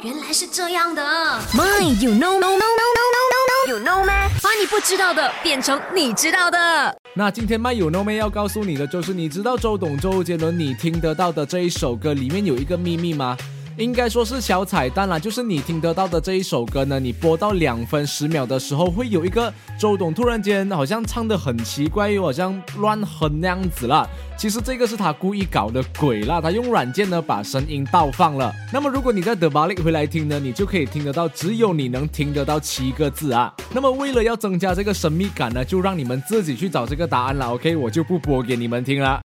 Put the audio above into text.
原来是这样的。My, you know, no, no, no, no, no, no, you know 吗？把你不知道的变成你知道的。那今天麦有 no 妹要告诉你的就是，你知道周董周杰伦你听得到的这一首歌里面有一个秘密吗？应该说是小彩蛋啦，就是你听得到的这一首歌呢，你播到两分十秒的时候，会有一个周董突然间好像唱的很奇怪，又好像乱哼那样子啦。其实这个是他故意搞的鬼啦，他用软件呢把声音倒放了。那么如果你在 The b a l i 回来听呢，你就可以听得到只有你能听得到七个字啊。那么为了要增加这个神秘感呢，就让你们自己去找这个答案了。OK，我就不播给你们听了。